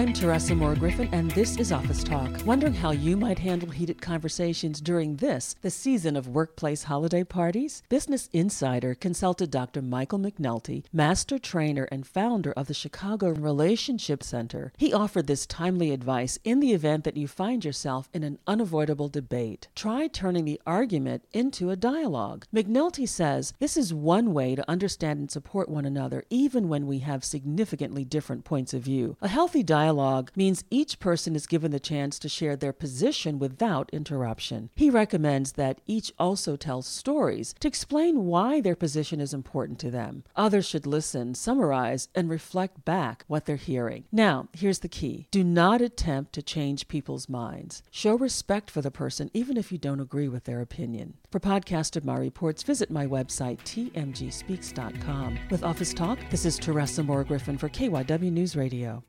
I'm Teresa Moore Griffin, and this is Office Talk. Wondering how you might handle heated conversations during this, the season of workplace holiday parties? Business Insider consulted Dr. Michael McNulty, master trainer and founder of the Chicago Relationship Center. He offered this timely advice in the event that you find yourself in an unavoidable debate. Try turning the argument into a dialogue. McNulty says this is one way to understand and support one another, even when we have significantly different points of view. A healthy dialogue means each person is given the chance to share their position without interruption. He recommends that each also tell stories to explain why their position is important to them. Others should listen, summarize, and reflect back what they're hearing. Now, here's the key do not attempt to change people's minds. Show respect for the person, even if you don't agree with their opinion. For podcast of my reports, visit my website, tmgspeaks.com. With Office Talk, this is Teresa Moore Griffin for KYW News Radio.